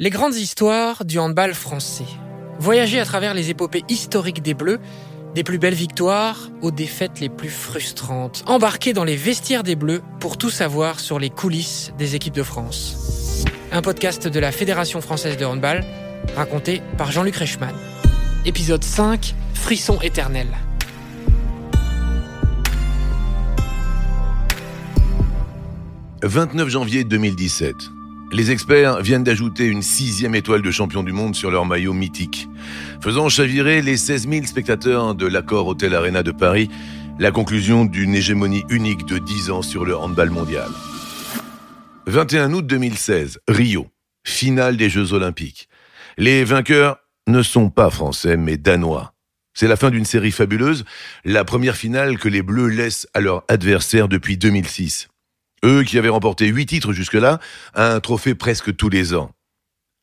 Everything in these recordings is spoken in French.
Les grandes histoires du handball français. Voyager à travers les épopées historiques des Bleus, des plus belles victoires aux défaites les plus frustrantes. Embarquer dans les vestiaires des Bleus pour tout savoir sur les coulisses des équipes de France. Un podcast de la Fédération française de handball, raconté par Jean-Luc Reichmann. Épisode 5, Frisson éternel. « 29 janvier 2017. Les experts viennent d'ajouter une sixième étoile de champion du monde sur leur maillot mythique, faisant chavirer les 16 000 spectateurs de l'accord Hôtel Arena de Paris, la conclusion d'une hégémonie unique de 10 ans sur le handball mondial. 21 août 2016, Rio, finale des Jeux Olympiques. Les vainqueurs ne sont pas français, mais danois. C'est la fin d'une série fabuleuse, la première finale que les Bleus laissent à leur adversaire depuis 2006. Eux qui avaient remporté huit titres jusque-là, un trophée presque tous les ans.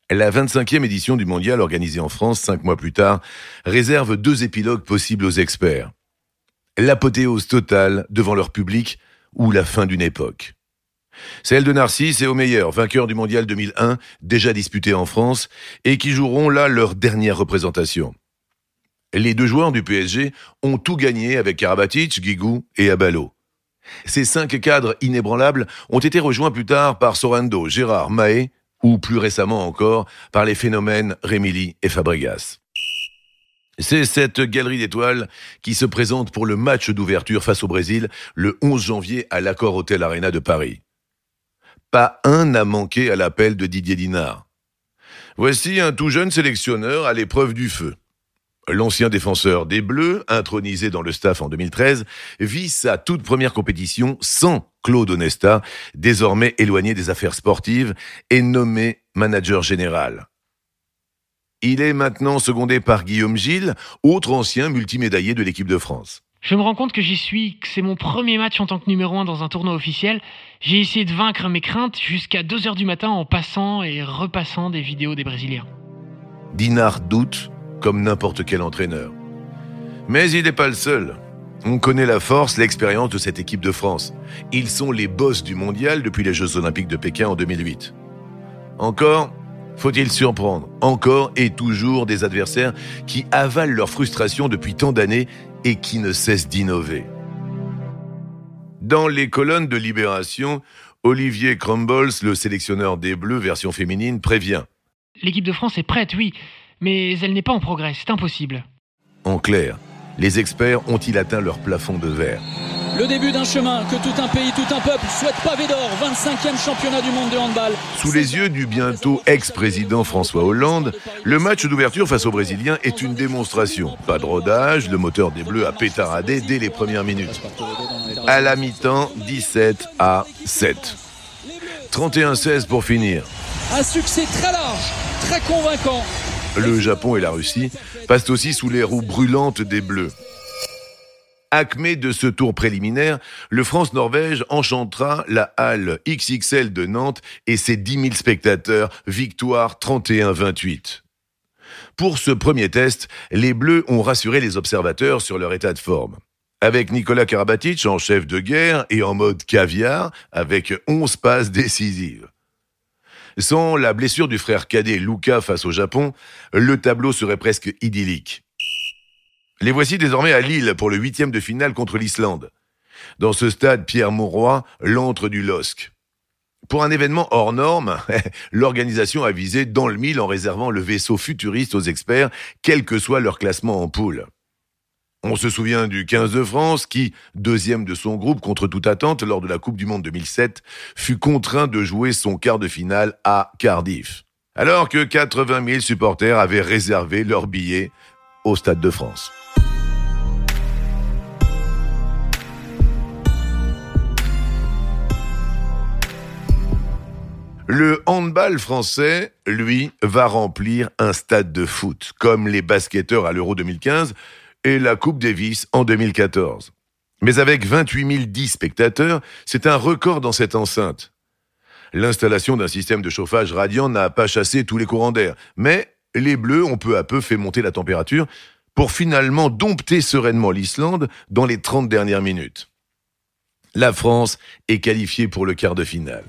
La 25e édition du mondial organisée en France cinq mois plus tard réserve deux épilogues possibles aux experts. L'apothéose totale devant leur public ou la fin d'une époque. Celle de Narcisse et Omeyer, vainqueurs du mondial 2001, déjà disputé en France, et qui joueront là leur dernière représentation. Les deux joueurs du PSG ont tout gagné avec Karabatic, Guigou et Abalo. Ces cinq cadres inébranlables ont été rejoints plus tard par Sorando, Gérard, Mahé, ou plus récemment encore par les phénomènes Rémilly et Fabregas. C'est cette galerie d'étoiles qui se présente pour le match d'ouverture face au Brésil le 11 janvier à l'Accord Hotel Arena de Paris. Pas un n'a manqué à l'appel de Didier Dinard. Voici un tout jeune sélectionneur à l'épreuve du feu. L'ancien défenseur des Bleus, intronisé dans le staff en 2013, vit sa toute première compétition sans Claude Onesta, désormais éloigné des affaires sportives et nommé manager général. Il est maintenant secondé par Guillaume Gilles, autre ancien multimédaillé de l'équipe de France. Je me rends compte que j'y suis, que c'est mon premier match en tant que numéro 1 dans un tournoi officiel. J'ai essayé de vaincre mes craintes jusqu'à 2h du matin en passant et repassant des vidéos des Brésiliens. Dinard doute, comme n'importe quel entraîneur. Mais il n'est pas le seul. On connaît la force, l'expérience de cette équipe de France. Ils sont les boss du mondial depuis les Jeux olympiques de Pékin en 2008. Encore, faut-il surprendre, encore et toujours des adversaires qui avalent leur frustration depuis tant d'années et qui ne cessent d'innover. Dans les colonnes de Libération, Olivier Crumbles, le sélectionneur des Bleus version féminine, prévient. L'équipe de France est prête, oui, mais elle n'est pas en progrès, c'est impossible. En clair, les experts ont-ils atteint leur plafond de verre le début d'un chemin que tout un pays, tout un peuple souhaite pavé d'or, 25e championnat du monde de handball. Sous les yeux du bientôt ex-président François Hollande, le match d'ouverture face aux Brésiliens est une démonstration. Pas de rodage, le moteur des Bleus a pétaradé dès les premières minutes. À la mi-temps, 17 à 7. 31-16 pour finir. Un succès très large, très convaincant le Japon et la Russie passent aussi sous les roues brûlantes des Bleus. Acmé de ce tour préliminaire, le France-Norvège enchantera la halle XXL de Nantes et ses 10 000 spectateurs, victoire 31-28. Pour ce premier test, les Bleus ont rassuré les observateurs sur leur état de forme. Avec Nicolas Karabatic en chef de guerre et en mode caviar, avec 11 passes décisives. Sans la blessure du frère cadet Luca face au Japon, le tableau serait presque idyllique. Les voici désormais à Lille pour le huitième de finale contre l'Islande. Dans ce stade, Pierre Mauroy, l'antre du LOSC. Pour un événement hors norme, l'organisation a visé dans le mille en réservant le vaisseau futuriste aux experts, quel que soit leur classement en poule. On se souvient du 15 de France qui, deuxième de son groupe contre toute attente lors de la Coupe du Monde 2007, fut contraint de jouer son quart de finale à Cardiff. Alors que 80 000 supporters avaient réservé leur billet au Stade de France. Le handball français, lui, va remplir un stade de foot, comme les basketteurs à l'Euro 2015 et la Coupe Davis en 2014. Mais avec 28 010 spectateurs, c'est un record dans cette enceinte. L'installation d'un système de chauffage radiant n'a pas chassé tous les courants d'air, mais les Bleus ont peu à peu fait monter la température pour finalement dompter sereinement l'Islande dans les 30 dernières minutes. La France est qualifiée pour le quart de finale.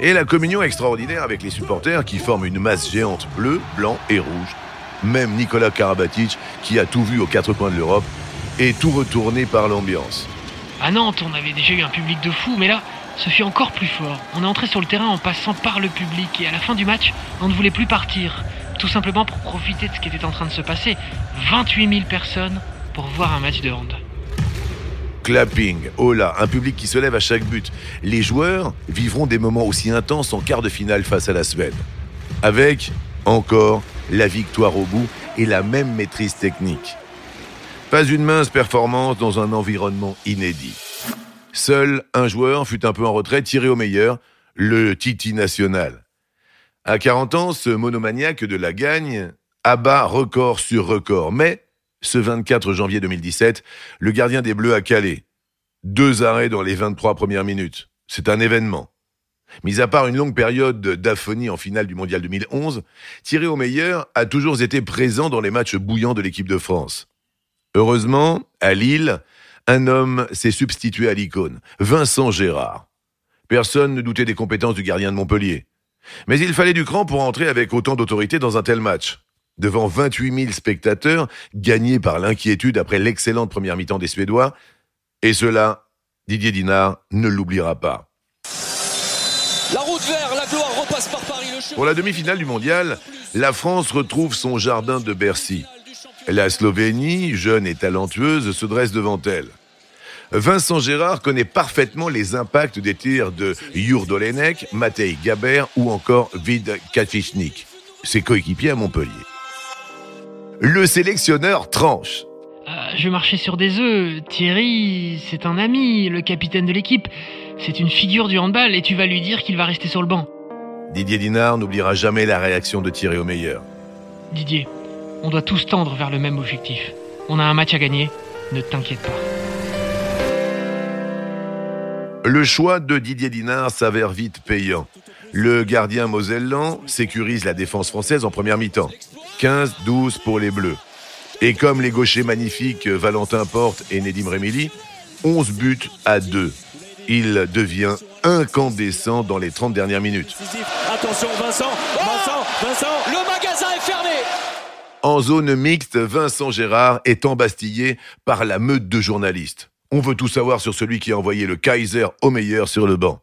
Et la communion extraordinaire avec les supporters qui forment une masse géante bleue, blanc et rouge. Même Nicolas Karabatic, qui a tout vu aux quatre coins de l'Europe, est tout retourné par l'ambiance. À Nantes, on avait déjà eu un public de fou, mais là, ce fut encore plus fort. On est entré sur le terrain en passant par le public et à la fin du match, on ne voulait plus partir. Tout simplement pour profiter de ce qui était en train de se passer. 28 000 personnes pour voir un match de hand. Clapping, oh là, un public qui se lève à chaque but. Les joueurs vivront des moments aussi intenses en quart de finale face à la Suède. Avec, encore, la victoire au bout et la même maîtrise technique. Pas une mince performance dans un environnement inédit. Seul un joueur fut un peu en retrait, tiré au meilleur, le Titi national. À 40 ans, ce monomaniaque de la gagne abat record sur record. Mais, ce 24 janvier 2017, le gardien des Bleus a calé. Deux arrêts dans les 23 premières minutes. C'est un événement. Mis à part une longue période d'aphonie en finale du Mondial 2011, Thierry meilleur a toujours été présent dans les matchs bouillants de l'équipe de France. Heureusement, à Lille, un homme s'est substitué à l'icône, Vincent Gérard. Personne ne doutait des compétences du gardien de Montpellier. Mais il fallait du cran pour entrer avec autant d'autorité dans un tel match. Devant 28 000 spectateurs, gagnés par l'inquiétude après l'excellente première mi-temps des Suédois, et cela, Didier Dinard ne l'oubliera pas. La route vers la gloire repasse par Paris. Pour la demi-finale du mondial, la France retrouve son jardin de Bercy. La Slovénie, jeune et talentueuse, se dresse devant elle. Vincent Gérard connaît parfaitement les impacts des tirs de Jur Dolenek, Matej Gaber ou encore Vid Kafichnik, ses coéquipiers à Montpellier. Le sélectionneur tranche. Euh, je marchais sur des œufs. Thierry, c'est un ami, le capitaine de l'équipe. C'est une figure du handball et tu vas lui dire qu'il va rester sur le banc. Didier Dinard n'oubliera jamais la réaction de Thierry au meilleur. Didier, on doit tous tendre vers le même objectif. On a un match à gagner, ne t'inquiète pas. Le choix de Didier Dinard s'avère vite payant. Le gardien mosellan sécurise la défense française en première mi-temps. 15-12 pour les Bleus. Et comme les gauchers magnifiques Valentin Porte et Nedim Remili, 11 buts à 2. Il devient incandescent dans les 30 dernières minutes. Attention Vincent, Vincent, Vincent, le magasin est fermé En zone mixte, Vincent Gérard est embastillé par la meute de journalistes. On veut tout savoir sur celui qui a envoyé le Kaiser au meilleur sur le banc,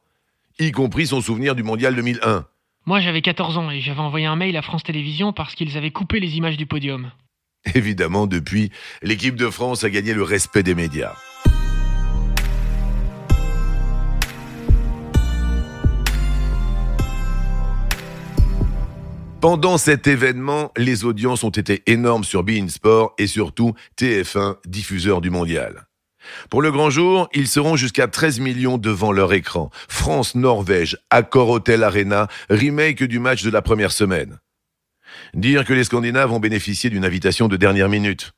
y compris son souvenir du Mondial 2001. Moi j'avais 14 ans et j'avais envoyé un mail à France Télévisions parce qu'ils avaient coupé les images du podium. Évidemment, depuis, l'équipe de France a gagné le respect des médias. Pendant cet événement, les audiences ont été énormes sur Bein Sport et surtout TF1, diffuseur du mondial. Pour le grand jour, ils seront jusqu'à 13 millions devant leur écran. France-Norvège, Accor Hotel Arena, remake du match de la première semaine. Dire que les Scandinaves ont bénéficié d'une invitation de dernière minute.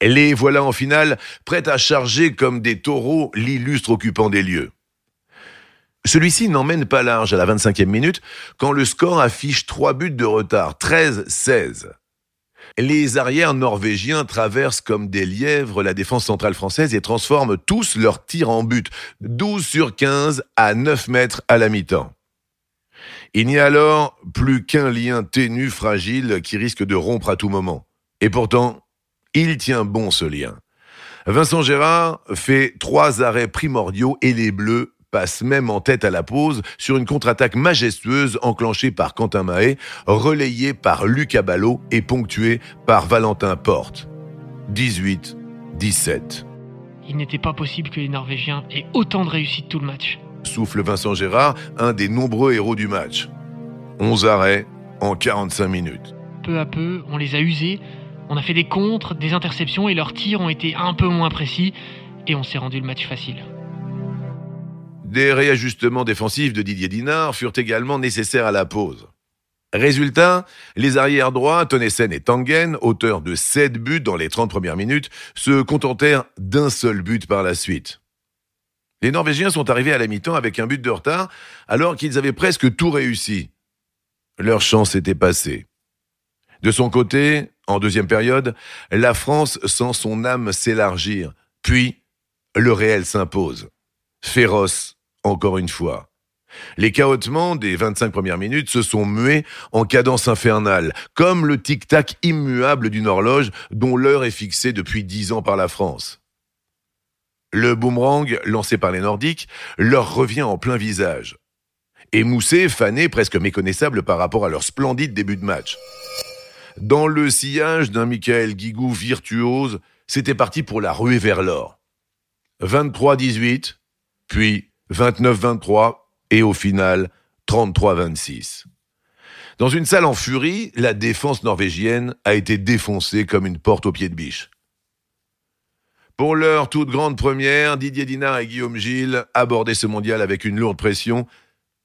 Et les voilà en finale, prêts à charger comme des taureaux l'illustre occupant des lieux. Celui-ci n'emmène pas large à la 25e minute quand le score affiche trois buts de retard, 13-16. Les arrières norvégiens traversent comme des lièvres la défense centrale française et transforment tous leurs tirs en but, 12 sur 15 à 9 mètres à la mi-temps. Il n'y a alors plus qu'un lien ténu, fragile, qui risque de rompre à tout moment. Et pourtant, il tient bon ce lien. Vincent Gérard fait trois arrêts primordiaux et les Bleus passe même en tête à la pause sur une contre-attaque majestueuse enclenchée par Quentin Mahé, relayée par Lucas Ballot et ponctuée par Valentin Porte. 18-17. Il n'était pas possible que les Norvégiens aient autant de réussite tout le match. Souffle Vincent Gérard, un des nombreux héros du match. 11 arrêts en 45 minutes. Peu à peu, on les a usés, on a fait des contres, des interceptions et leurs tirs ont été un peu moins précis et on s'est rendu le match facile. Des réajustements défensifs de Didier Dinard furent également nécessaires à la pause. Résultat, les arrières droits, Tonnessen et Tangen, auteurs de 7 buts dans les 30 premières minutes, se contentèrent d'un seul but par la suite. Les Norvégiens sont arrivés à la mi-temps avec un but de retard, alors qu'ils avaient presque tout réussi. Leur chance était passée. De son côté, en deuxième période, la France sent son âme s'élargir, puis le réel s'impose. Féroce, encore une fois. Les cahotements des 25 premières minutes se sont mués en cadence infernale, comme le tic-tac immuable d'une horloge dont l'heure est fixée depuis 10 ans par la France. Le boomerang, lancé par les Nordiques, leur revient en plein visage. Émoussé, fané, presque méconnaissable par rapport à leur splendide début de match. Dans le sillage d'un Michael Guigou virtuose, c'était parti pour la ruée vers l'or. 23-18, puis 29-23, et au final 33-26. Dans une salle en furie, la défense norvégienne a été défoncée comme une porte au pied de biche. Pour leur toute grande première, Didier Dinard et Guillaume Gilles abordaient ce mondial avec une lourde pression,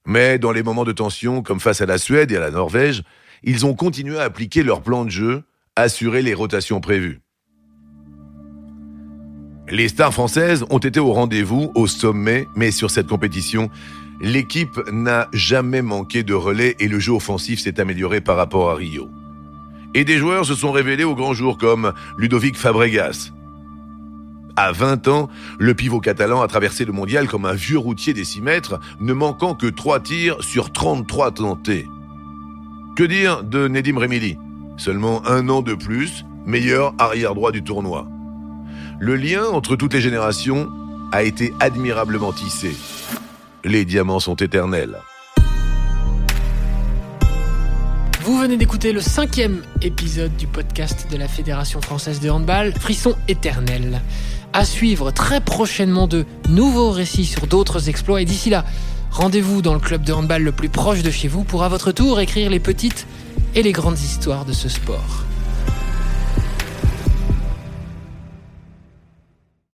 mais dans les moments de tension, comme face à la Suède et à la Norvège, ils ont continué à appliquer leur plan de jeu, assurer les rotations prévues. Les stars françaises ont été au rendez-vous, au sommet, mais sur cette compétition, l'équipe n'a jamais manqué de relais et le jeu offensif s'est amélioré par rapport à Rio. Et des joueurs se sont révélés au grand jour comme Ludovic Fabregas. À 20 ans, le pivot catalan a traversé le mondial comme un vieux routier des 6 mètres, ne manquant que 3 tirs sur 33 tentés. Que dire de Nedim Remili? Seulement un an de plus, meilleur arrière droit du tournoi. Le lien entre toutes les générations a été admirablement tissé les diamants sont éternels. Vous venez d'écouter le cinquième épisode du podcast de la Fédération française de handball, Frisson éternel. À suivre très prochainement de nouveaux récits sur d'autres exploits et d'ici là, rendez-vous dans le club de handball le plus proche de chez vous pour à votre tour écrire les petites et les grandes histoires de ce sport.